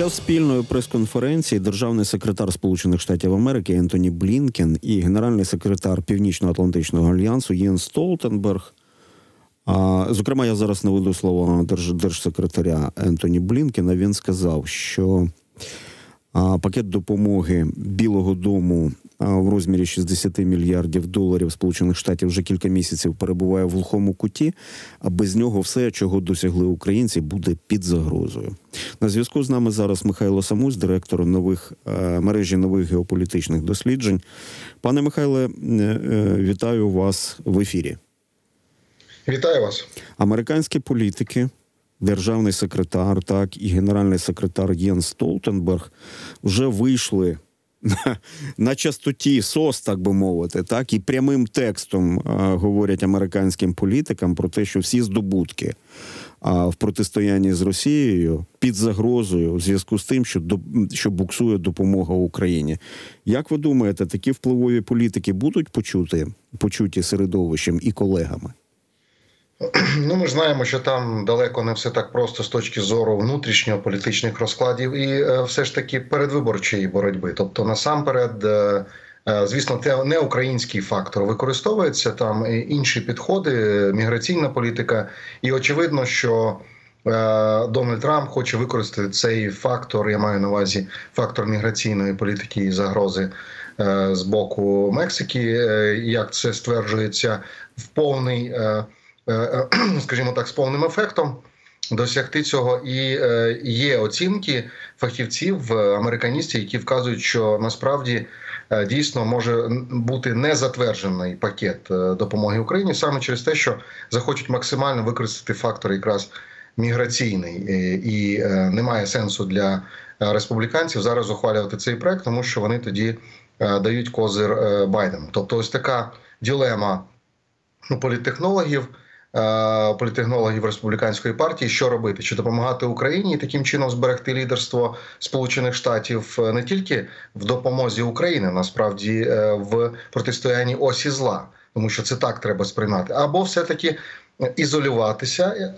час спільної прес-конференції державний секретар Сполучених Штатів Америки Ентоні Блінкен і генеральний секретар Північно-Атлантичного альянсу Єн Столтенберг. А, зокрема, я зараз наведу слово держ, держсекретаря Ентоні Блінкена. Він сказав, що пакет допомоги Білого Дому в розмірі 60 мільярдів доларів Сполучених Штатів вже кілька місяців перебуває в глухому куті, а без нього все, чого досягли українці, буде під загрозою. На зв'язку з нами зараз Михайло Самусь, директор нових е, мережі нових геополітичних досліджень. Пане Михайле, е, е, вітаю вас в ефірі. Вітаю вас. Американські політики, державний секретар, так і генеральний секретар Єн Столтенберг вже вийшли на, на частоті СОС, так би мовити, так і прямим текстом а, говорять американським політикам про те, що всі здобутки а, в протистоянні з Росією під загрозою в зв'язку з тим, що до що буксує допомога Україні. Як ви думаєте, такі впливові політики будуть почути почуті середовищем і колегами? Ну, ми знаємо, що там далеко не все так просто з точки зору внутрішньополітичних розкладів і е, все ж таки передвиборчої боротьби. Тобто, насамперед, е, е, звісно, не український фактор використовується там інші підходи, міграційна політика, і очевидно, що. Дональд Трамп хоче використати цей фактор. Я маю на увазі фактор міграційної політики і загрози з боку Мексики. Як це стверджується в повний скажімо так, з повним ефектом. Досягти цього і е, є оцінки фахівців американістів, які вказують, що насправді дійсно може бути не затверджений пакет допомоги Україні саме через те, що захочуть максимально використати фактор якраз міграційний, і немає сенсу для республіканців зараз ухвалювати цей проект, тому що вони тоді дають козир Байдену. Тобто, ось така ділема ну, політтехнологів. Е, політехнологів республіканської партії, що робити, чи допомагати Україні і таким чином зберегти лідерство Сполучених Штатів е, не тільки в допомозі України, насправді е, в протистоянні осі зла, тому що це так треба сприймати, або все таки. Ізолюватися,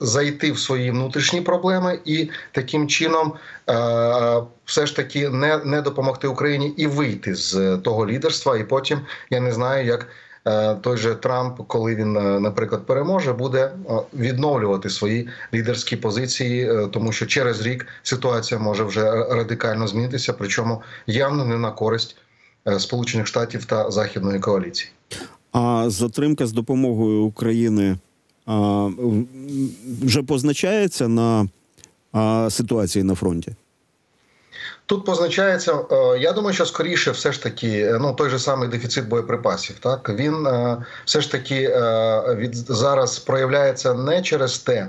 зайти в свої внутрішні проблеми і таким чином все ж таки не не допомогти Україні і вийти з того лідерства. І потім я не знаю, як той же Трамп, коли він, е, наприклад, переможе, буде е, відновлювати свої лідерські позиції, тому що через рік ситуація може вже радикально змінитися, причому явно не на користь Сполучених Штатів та Західної коаліції. А затримка з допомогою України а, вже позначається на а, ситуації на фронті. Тут позначається, е, я думаю, що скоріше, все ж таки, е, ну той же самий дефіцит боєприпасів. Так він е, все ж таки від зараз проявляється не через те,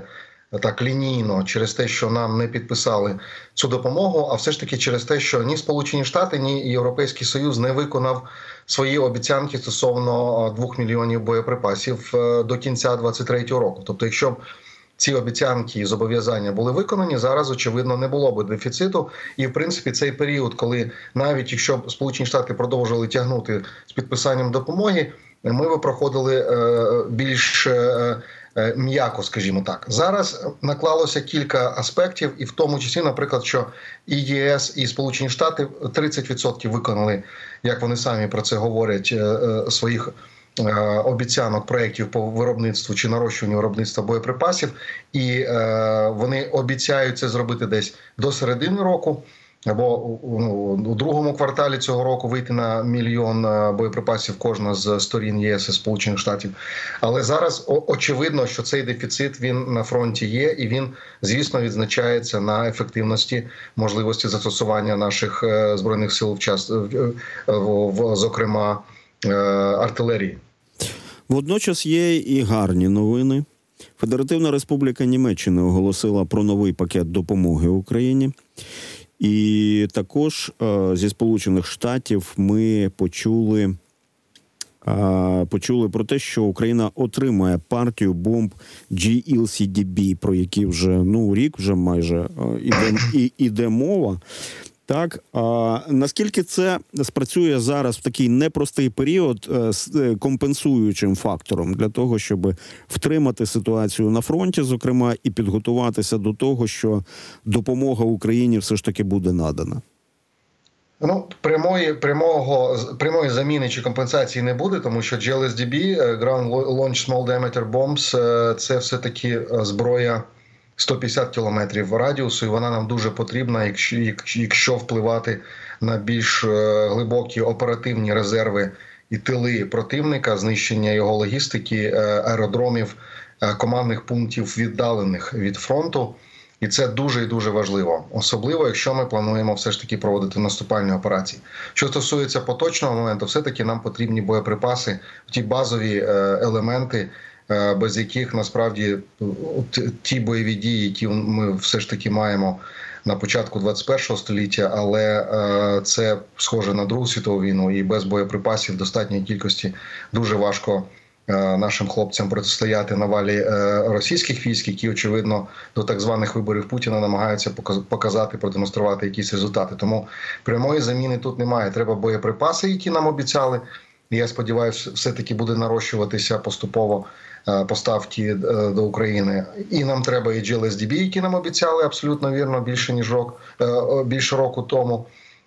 так лінійно, через те, що нам не підписали цю допомогу, а все ж таки через те, що ні Сполучені Штати, ні Європейський Союз не виконав свої обіцянки стосовно 2 мільйонів боєприпасів до кінця 2023 року. Тобто, якщо б ці обіцянки і зобов'язання були виконані. Зараз очевидно не було би дефіциту. І в принципі цей період, коли навіть якщо Сполучені Штати продовжили тягнути з підписанням допомоги, ми би проходили е, більш е, е, м'яко, скажімо так. Зараз наклалося кілька аспектів, і в тому числі, наприклад, що і ЄС, і Сполучені Штати 30% виконали, як вони самі про це говорять, своїх. Е, обіцянок проєктів по виробництву чи нарощуванню виробництва боєприпасів, і е, вони обіцяють це зробити десь до середини року. Або ну, у другому кварталі цього року вийти на мільйон е, боєприпасів кожна з сторін ЄС і Сполучених Штатів. Але зараз очевидно, що цей дефіцит він на фронті є, і він, звісно, відзначається на ефективності можливості застосування наших збройних сил в час в зокрема артилерії. Водночас є і гарні новини. Федеративна Республіка Німеччина оголосила про новий пакет допомоги Україні. І також е, зі Сполучених Штатів ми почули е, почули про те, що Україна отримає партію бомб GLCDB, про які вже ну рік вже майже е, іде, і, іде мова. Так а наскільки це спрацює зараз в такий непростий період е, з е, компенсуючим фактором для того, щоб втримати ситуацію на фронті, зокрема, і підготуватися до того, що допомога Україні все ж таки буде надана? Ну, прямої прямого прямої заміни чи компенсації не буде, тому що GLSDB, е, Ground Launch Small Diameter Bombs, е, це все таки зброя 150 кілометрів радіусу, і вона нам дуже потрібна, якщо якщо впливати на більш е, глибокі оперативні резерви і тили противника, знищення його логістики, аеродромів, командних пунктів віддалених від фронту. І це дуже і дуже важливо, особливо якщо ми плануємо все ж таки проводити наступальні операції. Що стосується поточного моменту, все таки нам потрібні боєприпаси, ті базові е, елементи, е, без яких насправді ті бойові дії, які ми все ж таки маємо на початку 21 століття, але е, це схоже на Другу світову війну, і без боєприпасів достатньої кількості дуже важко. Е, нашим хлопцям протистояти навалі е, російських військ, які очевидно до так званих виборів Путіна намагаються показати, продемонструвати якісь результати. Тому прямої заміни тут немає. Треба боєприпаси, які нам обіцяли. Я сподіваюся, все таки буде нарощуватися поступово е, поставки до України. І нам треба і GLSDB, які нам обіцяли абсолютно вірно більше ніж рок більше року тому.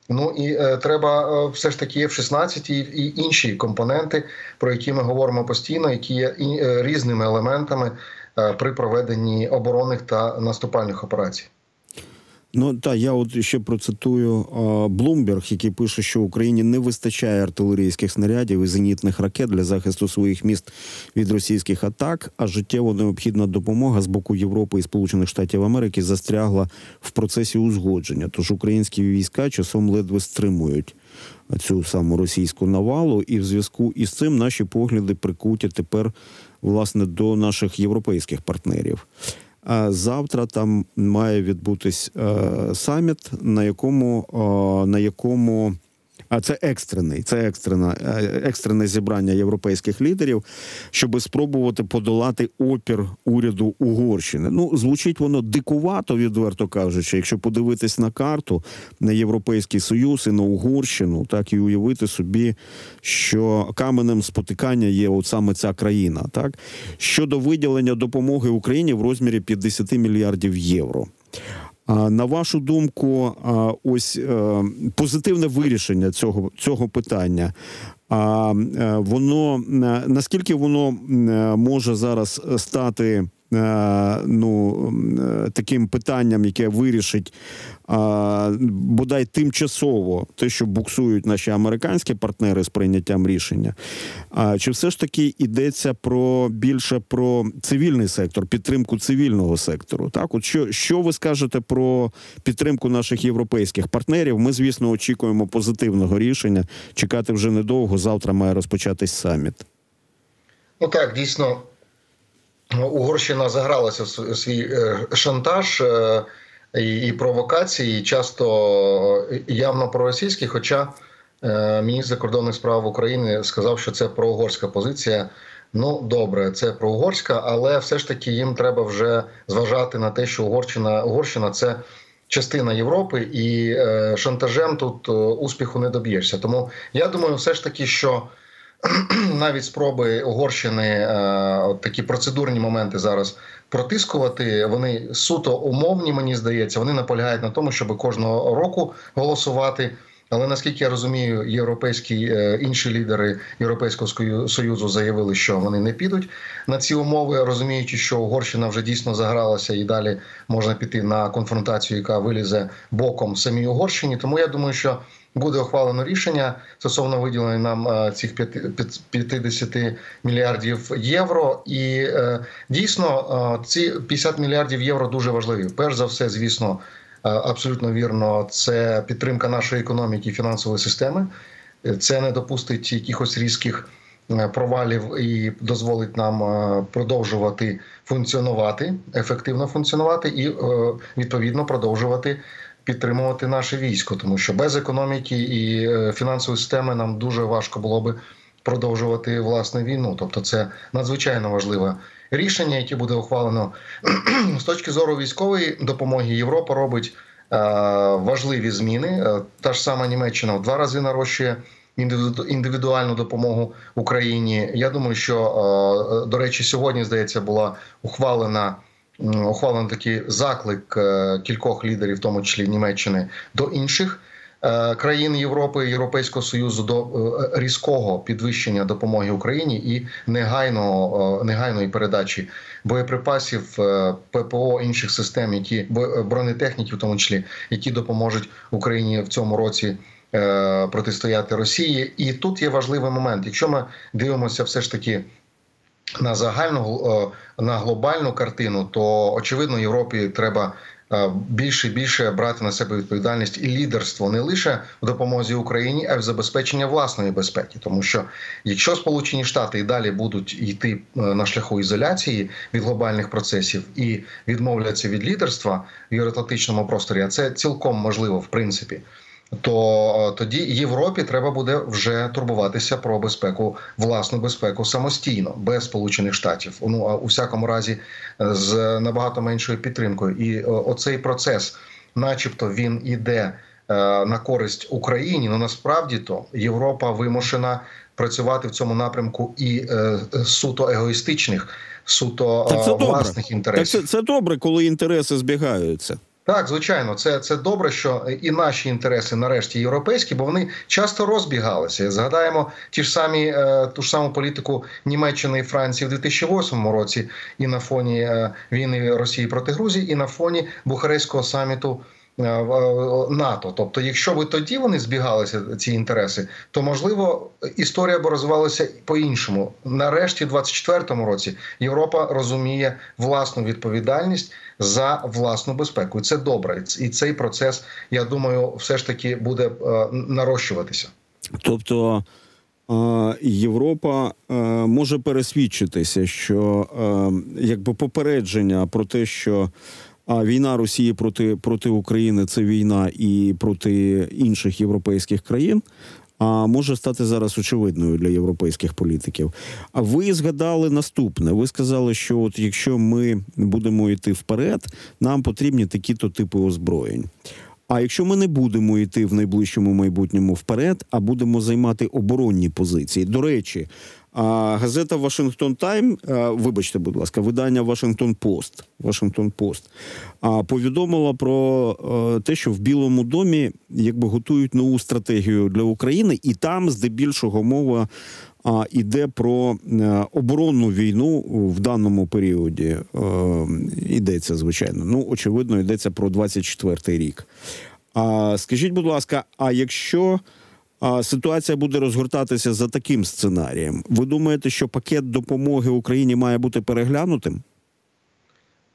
Ну і е, треба е, все ж таки F-16 і, і інші компоненти, про які ми говоримо постійно, які є і, е, різними елементами е, при проведенні оборонних та наступальних операцій. Ну та я от ще процитую Блумберг, який пише, що Україні не вистачає артилерійських снарядів і зенітних ракет для захисту своїх міст від російських атак. А життєво необхідна допомога з боку Європи і Сполучених Штатів Америки застрягла в процесі узгодження. Тож українські війська часом ледве стримують цю саму російську навалу, і в зв'язку із цим наші погляди прикуті тепер власне до наших європейських партнерів. Завтра там має відбутись е, саміт, на якому на якому а це екстрений, це екстрена, е, екстрене зібрання європейських лідерів, щоб спробувати подолати опір уряду Угорщини. Ну звучить воно дикувато, відверто кажучи. Якщо подивитись на карту на європейський союз і на Угорщину, так і уявити собі, що каменем спотикання є от саме ця країна, так щодо виділення допомоги Україні в розмірі 50 мільярдів євро. На вашу думку, ось е, позитивне вирішення цього цього питання. А е, воно наскільки воно може зараз стати Е, ну е, таким питанням, яке вирішить бодай тимчасово те, що буксують наші американські партнери з прийняттям рішення. Чи все ж таки йдеться про більше про цивільний сектор, підтримку цивільного сектору? Так, от що, що ви скажете про підтримку наших європейських партнерів? Ми, звісно, очікуємо позитивного рішення. Чекати вже недовго. Завтра має розпочатись саміт. Ну так, дійсно. Угорщина загралася в свій е, шантаж е, і провокації, часто е, явно проросійські. Хоча міністр закордонних справ України сказав, що це проугорська позиція. Ну добре, це проугорська, але все ж таки їм треба вже зважати на те, що Угорщина Угорщина це частина Європи, і шантажем тут успіху не доб'єшся. Тому я думаю, все ж таки, що. навіть спроби Угорщини е, такі процедурні моменти зараз протискувати. Вони суто умовні, мені здається. Вони наполягають на тому, щоб кожного року голосувати. Але наскільки я розумію, європейські е, інші лідери Європейського союзу заявили, що вони не підуть на ці умови, розуміючи, що Угорщина вже дійсно загралася, і далі можна піти на конфронтацію, яка вилізе боком самій Угорщині. Тому я думаю, що буде ухвалено рішення стосовно виділення нам е, цих 50 мільярдів євро. І е, дійсно ці 50 мільярдів євро дуже важливі. Перш за все, звісно. Абсолютно вірно, це підтримка нашої економіки і фінансової системи. Це не допустить якихось різких е, провалів і дозволить нам е, продовжувати функціонувати, ефективно функціонувати і е, відповідно продовжувати підтримувати наше військо, тому що без економіки і фінансової системи нам дуже важко було би продовжувати власне війну. Тобто, це надзвичайно важливе рішення, яке буде ухвалено з точки зору військової допомоги. Європа робить важливі зміни. Е, Та ж сама Німеччина в два рази нарощує індивідуальну допомогу Україні. Я думаю, що е, до речі, сьогодні здається була ухвалена. М, Ухвалений такий заклик е, кількох лідерів, в тому числі Німеччини, до інших е, країн Європи, Європейського союзу до е, різкого підвищення допомоги Україні і негайного негайної передачі боєприпасів, ППО інших систем, які бронетехніки, в тому числі, які допоможуть Україні в цьому році. Протистояти Росії, і тут є важливий момент. Якщо ми дивимося, все ж таки на загальну е, на глобальну картину, то очевидно Європі треба е, більше і більше брати на себе відповідальність і лідерство не лише в допомозі Україні, а й в забезпечення власної безпеки. Тому що якщо Сполучені Штати і далі будуть йти е, на шляху ізоляції від глобальних процесів і відмовляться від лідерства в євроатлантичному просторі, а це цілком можливо в принципі то е, тоді Європі треба буде вже турбуватися про безпеку, власну безпеку самостійно, без Сполучених Штатів. Ну а у всякому разі, е, з набагато меншою підтримкою. І е, оцей процес, начебто, він іде на користь Україні. Ну насправді то Європа вимушена працювати в цьому напрямку і е, суто егоїстичних, суто Так це добре. власних Так інтересів. це, це добре, коли інтереси збігаються. Так, звичайно, це, це добре, що і наші інтереси нарешті європейські, бо вони часто розбігалися. Згадаємо ті ж самі е, ту ж саму політику Німеччини і Франції в 2008 році, і на фоні е, війни Росії проти Грузії, і на фоні Бухарестського саміту. Е, е, НАТО, тобто, якщо би тоді вони збігалися ці інтереси, то можливо історія б розвивалася по-іншому. Нарешті, в 24-му році, Європа розуміє власну відповідальність за власну безпеку. І це добре. І цей процес, я думаю, все ж таки буде е, нарощуватися. Тобто Європа може пересвідчитися, що якби попередження про те, що а війна Росії проти, проти України це війна і проти інших європейських країн. А може стати зараз очевидною для європейських політиків. А ви згадали наступне: ви сказали, що от якщо ми будемо йти вперед, нам потрібні такі-то типи озброєнь. А якщо ми не будемо йти в найближчому майбутньому вперед, а будемо займати оборонні позиції. До речі, а, газета Вашингтон Тайм, вибачте, будь ласка, видання Вашингтон Пост. Вашингтон Пост повідомила про е, те, що в Білому домі якби готують нову стратегію для України, і там здебільшого мова а, іде про е, оборонну війну в даному періоді. Е, йдеться, звичайно. Ну, очевидно, йдеться про 24-й рік. А скажіть, будь ласка, а якщо а, ситуація буде розгортатися за таким сценарієм, ви думаєте, що пакет допомоги Україні має бути переглянутим?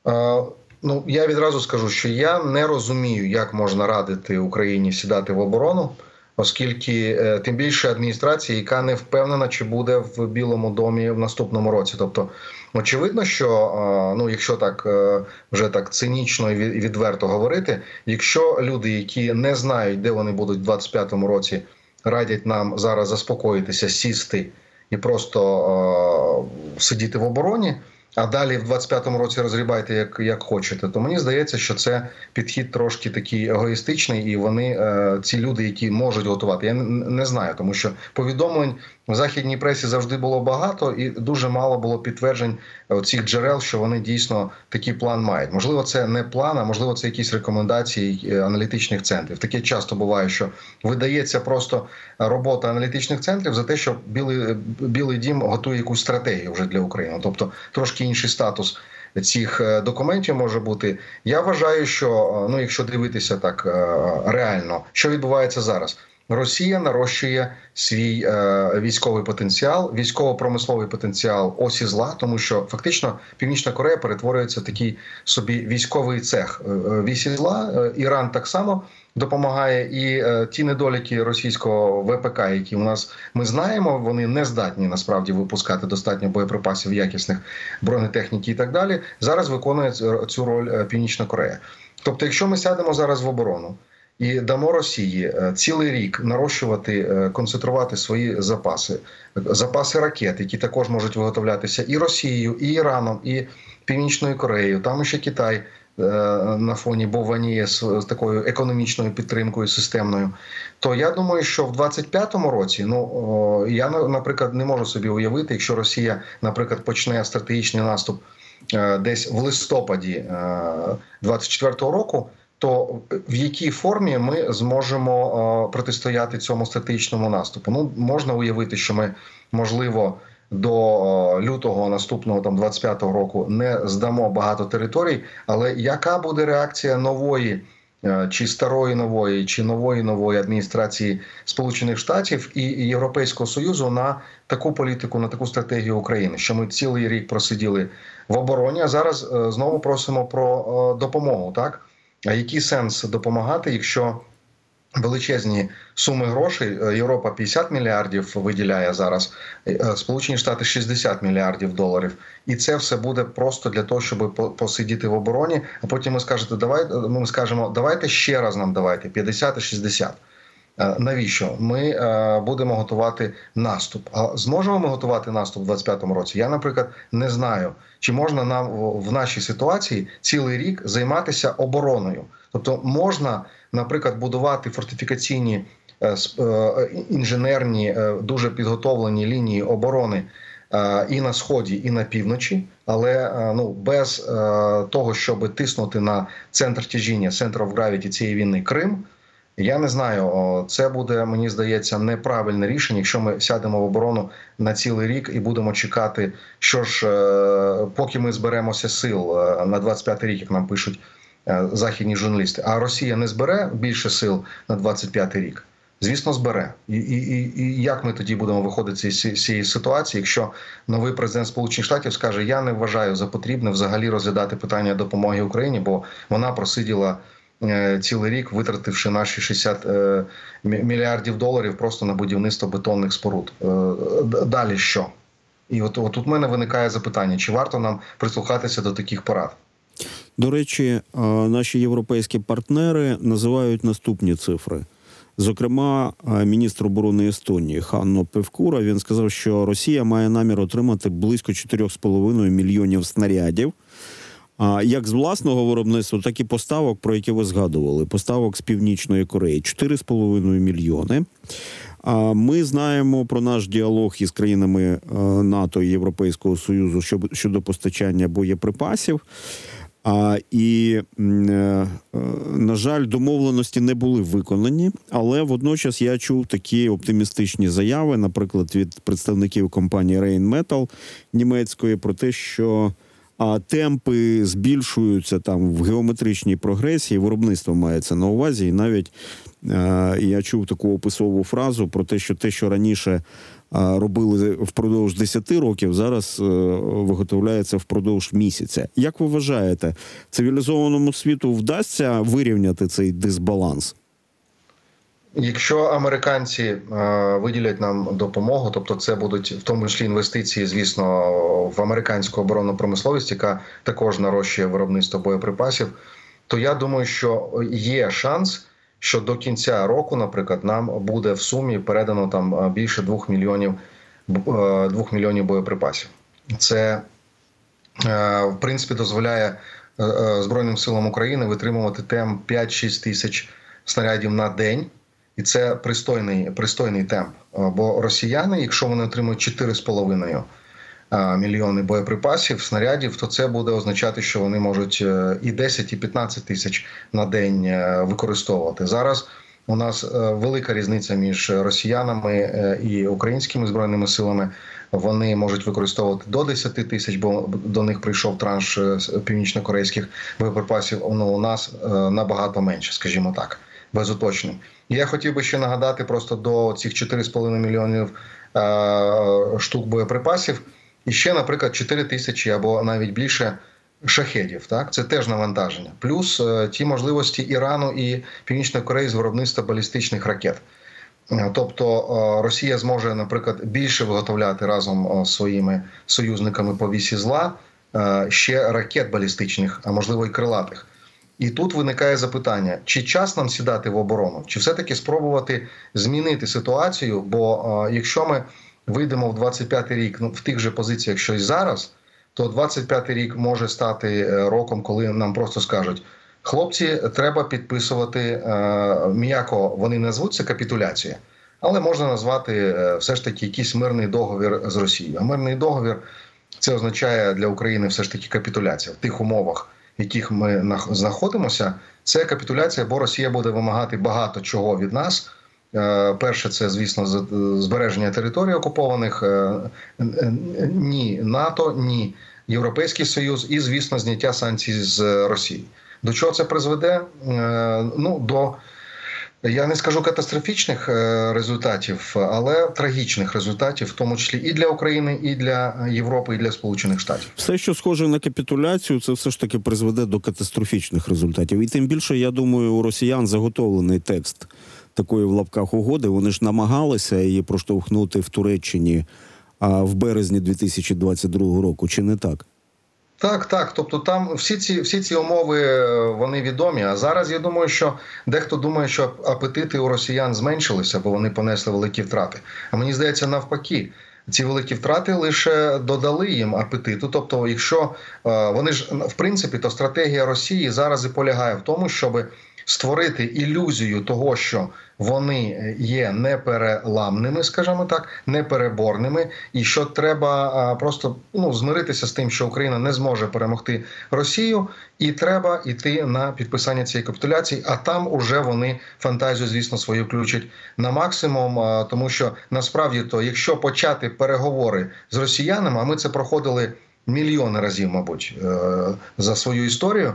Е, Ну я відразу скажу, що я не розумію, як можна радити Україні сідати в оборону, оскільки е, тим більше адміністрація, яка не впевнена, чи буде в Білому домі в наступному році. Тобто, очевидно, що ну, якщо так е, вже так цинічно і відверто говорити, якщо люди, які не знають, де вони будуть в 25-му році, радять нам зараз заспокоїтися, сісти і просто е, сидіти в обороні. А далі в 25-му році розгрібайте як, як хочете. То мені здається, що це підхід трошки такий егоїстичний, і вони е, ці люди, які можуть готувати, я не знаю, тому що повідомлень в західній пресі завжди було багато, і дуже мало було підтверджень е, цих джерел, що вони дійсно такий план мають. Можливо, це не план, а можливо, це якісь рекомендації е, аналітичних центрів. Таке часто буває, що видається просто робота аналітичних центрів за те, що білий білий дім готує якусь стратегію вже для України, тобто трошки інший статус. Цих е, документів може бути. Я вважаю, що е, ну, якщо дивитися так е, реально, що відбувається зараз, Росія нарощує свій е, військовий потенціал, військово-промисловий потенціал осі зла, тому що фактично Північна Корея перетворюється в такий собі військовий цех е, е, вісі зла. Е, Іран так само допомагає, і е, ті недоліки російського ВПК, які у нас ми знаємо, вони не здатні насправді випускати достатньо боєприпасів якісних бронетехніки і так далі. Зараз виконує цю- роль Північна Корея. Тобто, якщо ми сядемо зараз в оборону і дамо Росії е, цілий рік нарощувати, е, концентрувати свої запаси, запаси ракет, які також можуть виготовлятися і Росією, і Іраном, і Північною Кореєю, там ще Китай е, на фоні Бованії з, такою економічною підтримкою системною. То я думаю, що в 25-му році, ну я на- наприклад не можу собі уявити, якщо Росія, наприклад, почне стратегічний наступ десь в листопаді е, 24-го року. То в якій формі ми зможемо е, протистояти цьому стратегічному наступу? Ну можна уявити, що ми можливо до е, лютого наступного там 25-го року не здамо багато територій. Але яка буде реакція нової е, чи старої нової, чи нової нової адміністрації Сполучених Штатів і Європейського Союзу на таку політику, на таку стратегію України? Що ми цілий рік просиділи в обороні, а зараз знову просимо про допомогу, так? А який сенс допомагати, якщо величезні суми грошей е, Європа 50 мільярдів виділяє зараз, е, Сполучені Штати 60 мільярдів доларів, і це все буде просто для того, щоб посидіти в обороні. А потім ми скажете, давай ми скажемо, давайте ще раз нам давайте 50 і 60. Е, Навіщо ми е, будемо готувати наступ? А зможемо ми готувати наступ у 25-му році? Я, наприклад, не знаю, чи можна нам в- нашій ситуації цілий рік займатися обороною. Тобто можна, наприклад, будувати фортифікаційні е, інженерні, дуже підготовлені лінії оборони і на сході, і на півночі, але ну без того, щоб тиснути на центр тяжіння, center of gravity цієї війни Крим. Я не знаю, це буде, мені здається, неправильне рішення, якщо ми сядемо в оборону на цілий рік і будемо чекати, що ж, е, поки ми зберемося сил е, на 25 рік, як нам пишуть е, західні журналісти. А Росія не збере більше сил на 25 рік. Звісно, збере. І, і, і, як ми тоді будемо виходити з цієї- ситуації, якщо новий президент Сполучених Штатів скаже: Я не вважаю за потрібне взагалі розглядати питання допомоги Україні, бо вона просиділа цілий рік, витративши наші 60 е, мільярдів доларів просто на будівництво бетонних споруд. Е, Далі що? І от, от тут в мене виникає запитання: чи варто нам прислухатися до таких порад? До речі, е, наші європейські партнери називають наступні цифри. Зокрема, е, міністр оборони Естонії Ханно Певкура він сказав, що Росія має намір отримати близько 4,5 мільйонів снарядів. А як з власного виробництва, так і поставок, про які ви згадували, поставок з північної Кореї 4,5 мільйони. А ми знаємо про наш діалог із країнами е, НАТО і Європейського Союзу щодо- постачання боєприпасів. А, і, е, е, на жаль, домовленості не були виконані, але водночас я чув такі оптимістичні заяви, наприклад, від представників компанії Rheinmetall німецької, про те, що а, темпи збільшуються там в геометричній прогресії, виробництво мається на увазі, і навіть е, я чув таку описову фразу про те, що те, що раніше робили впродовж 10 років, зараз е, виготовляється впродовж місяця. Як ви вважаєте, цивілізованому світу вдасться вирівняти цей дисбаланс? Якщо американці е, виділять нам допомогу, тобто це будуть в тому числі інвестиції, звісно, в американську оборонну промисловість, яка також нарощує виробництво боєприпасів, то я думаю, що є шанс, що до кінця року, наприклад, нам буде в сумі передано там е, більше 2 мільйонів е, 2 мільйонів боєприпасів. Це е, в принципі дозволяє е, Збройним силам України витримувати темп 5-6 тисяч снарядів на день. І це пристойний, пристойний темп. Е, Бо росіяни, якщо вони отримують 4,5 е, мільйони боєприпасів, снарядів, то це буде означати, що вони можуть е, і 10, і 15 тисяч на день використовувати. Зараз у нас велика різниця між росіянами і українськими збройними силами. Вони можуть використовувати до 10 тисяч, бо до них прийшов транш північно-корейських боєприпасів. Ну, у нас набагато менше, скажімо так, без уточнень. Я хотів би ще нагадати просто до цих 4,5 мільйонів е, штук боєприпасів. І ще, наприклад, 4 тисячі або навіть більше шахедів. Так, це теж навантаження. Плюс е, ті можливості Ірану і Північної Кореї з виробництва балістичних ракет. Е, Тобто е, Росія зможе, наприклад, більше виготовляти разом е, з своїми союзниками по вісі зла ще ракет балістичних, а можливо і крилатих. І тут виникає запитання: чи час нам сідати в оборону, чи все-таки спробувати змінити ситуацію? Бо е, якщо ми вийдемо в 25-й рік ну, в тих же позиціях, що й зараз, то 25-й рік може стати е, роком, коли нам просто скажуть. Хлопці, треба підписувати е, м'яко. Вони назвуться капітуляція, але можна назвати е, все ж таки якийсь мирний договір з Росією. А мирний договір це означає для України все ж таки капітуляція в тих умовах, яких ми знаходимося. Це капітуляція, бо Росія буде вимагати багато чого від нас. Е, Перше, це звісно збереження територій окупованих. Е, Ні НАТО, ні Європейський Союз, і звісно, зняття санкцій з Росії. До чого це призведе? Е, Ну до я не скажу катастрофічних е, результатів, але трагічних результатів, в тому числі і для України, і для Європи, і для Сполучених Штатів. Все, що схоже на капітуляцію, це все ж таки призведе до катастрофічних результатів. І тим більше, я думаю, у росіян заготовлений текст такої в лапках угоди. Вони ж намагалися її проштовхнути в Туреччині в березні 2022 року. Чи не так? Так, так. Тобто, там всі ці всі ці умови е, вони відомі. А зараз я думаю, що дехто думає, що апетити у росіян зменшилися, бо вони понесли великі втрати. А мені здається, навпаки. Ці великі втрати лише додали їм апетиту. Тобто, якщо е, вони ж в принципі, то стратегія Росії зараз і полягає в тому, щоб створити ілюзію того, що вони є непереламними, скажімо так, непереборними, і що треба просто ну змиритися з тим, що Україна не зможе перемогти Росію, і треба йти на підписання цієї капітуляції. А там уже вони фантазію, звісно, свою включать на максимум. Тому що насправді то, якщо почати переговори з росіянами, а ми це проходили мільйони разів, мабуть, е, за свою історію.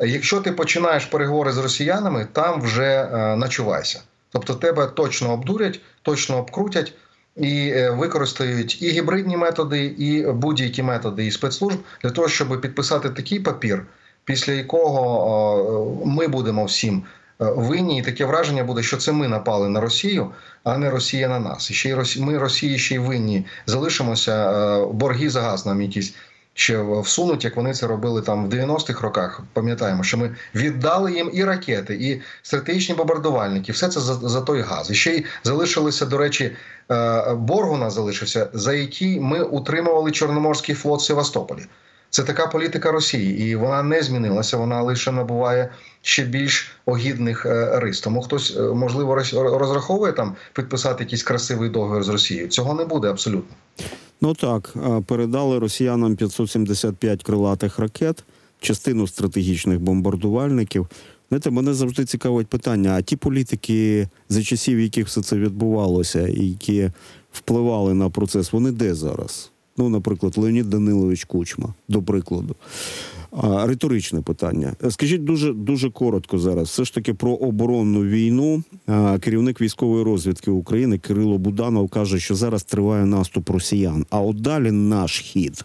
Якщо ти починаєш переговори з росіянами, там вже е, начувайся. Тобто тебе точно обдурять, точно обкрутять і е, використають і гібридні методи, і будь-які методи і спецслужб для того, щоб підписати такий папір, після якого ми будемо всім е, винні, і таке враження буде, що це ми напали на Росію, а не Росія на нас. І ще й Росі... ми Росії ще й винні залишимося. Борги за газ нам якісь ще всунуть, як вони це робили там в 90-х роках. Пам'ятаємо, що ми віддали їм і ракети, і стратегічні бомбардувальники. Все це за, за той газ. І ще й залишилися, до речі, е, нас залишився, за який ми утримували Чорноморський флот в Севастополі. Це така політика Росії, і вона не змінилася. Вона лише набуває ще більш огідних е, рис. Тому хтось е, можливо роз- розраховує там підписати якийсь красивий договір з Росією. Цього не буде абсолютно. Ну так, передали росіянам 575 крилатих ракет, частину стратегічних бомбардувальників. Знаєте, мене завжди цікавить питання: а ті політики, за часів яких все це відбувалося, і які впливали на процес, вони де зараз? Ну, наприклад, Леонід Данилович Кучма, до прикладу. А, риторичне питання. Скажіть дуже дуже коротко зараз. Все ж таки про оборонну війну. А, керівник військової розвідки України Кирило Буданов каже, що зараз триває наступ росіян. А от далі наш хід.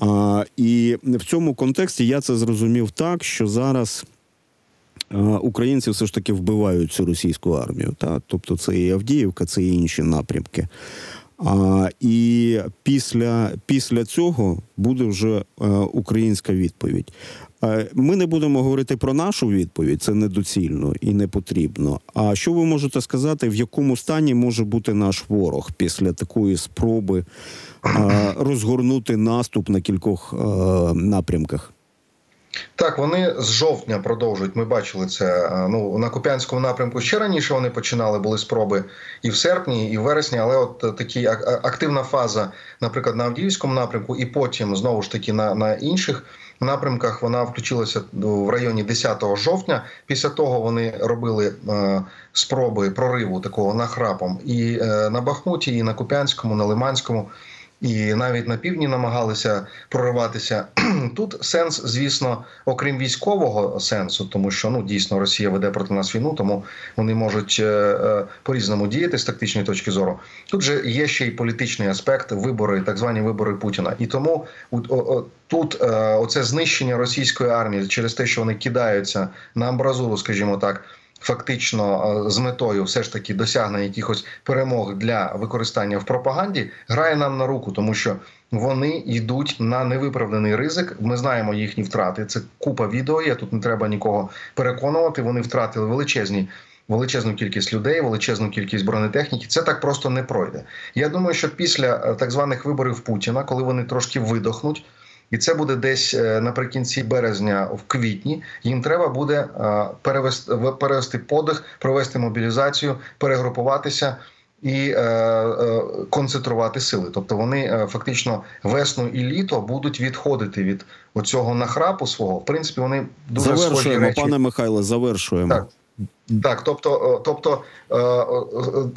А, і в цьому контексті я це зрозумів так, що зараз. Українці все ж таки вбивають цю російську армію. Та? Тобто це і Авдіївка, це і інші напрямки. А, і після, після цього буде вже е, українська відповідь. Е, Ми не будемо говорити про нашу відповідь, це недоцільно і не потрібно. А що ви можете сказати, в якому стані може бути наш ворог після такої спроби е, розгорнути наступ на кількох напрямках? Так, вони з жовтня продовжують. Ми бачили це. е, Ну на Куп'янському напрямку ще раніше вони починали, були спроби і в серпні, і в вересні. Але от е, такі ак- активна фаза, наприклад, на Авдіївському напрямку, і потім знову ж таки на, на інших напрямках вона включилася в районі 10 жовтня. Після того вони робили е, спроби прориву такого нахрапом і е, на Бахмуті, і на Куп'янському, на Лиманському. І навіть на півдні намагалися прориватися. Тут сенс, звісно, окрім військового сенсу, тому що ну дійсно Росія веде проти нас війну, тому вони можуть е, е, по-різному діяти з тактичної точки зору. Тут же є ще й політичний аспект вибори, так звані вибори Путіна. І тому у- тут е, оце знищення російської армії через те, що вони кидаються на амбразуру, скажімо так. Фактично е, з метою все ж таки досягнення якихось перемог для використання в пропаганді грає нам на руку, тому що вони йдуть на невиправданий ризик. Ми знаємо їхні втрати. Це купа відео. Є тут не треба нікого переконувати. Вони втратили величезні. Величезну кількість людей, величезну кількість бронетехніки, це так просто не пройде. Я думаю, що після е, так званих виборів Путіна, коли вони трошки видохнуть, І це буде десь е, наприкінці березня, в квітні. Їм треба буде е, перевести, перевести подих, провести мобілізацію, перегрупуватися і е, е, концентрувати сили. Тобто вони е, фактично весну і літо будуть відходити від оцього нахрапу свого. В принципі, вони дуже схожі Завершуємо, речі. пане Михайле, завершуємо. Так. Так, тобто, тобто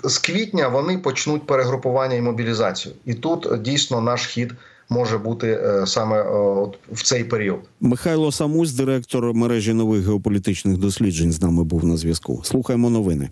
е, з квітня вони почнуть перегрупування і мобілізацію, і тут дійсно наш хід може бути е, саме е, от в цей період. Михайло Самусь, директор мережі нових геополітичних досліджень, з нами був на зв'язку. Слухаємо новини.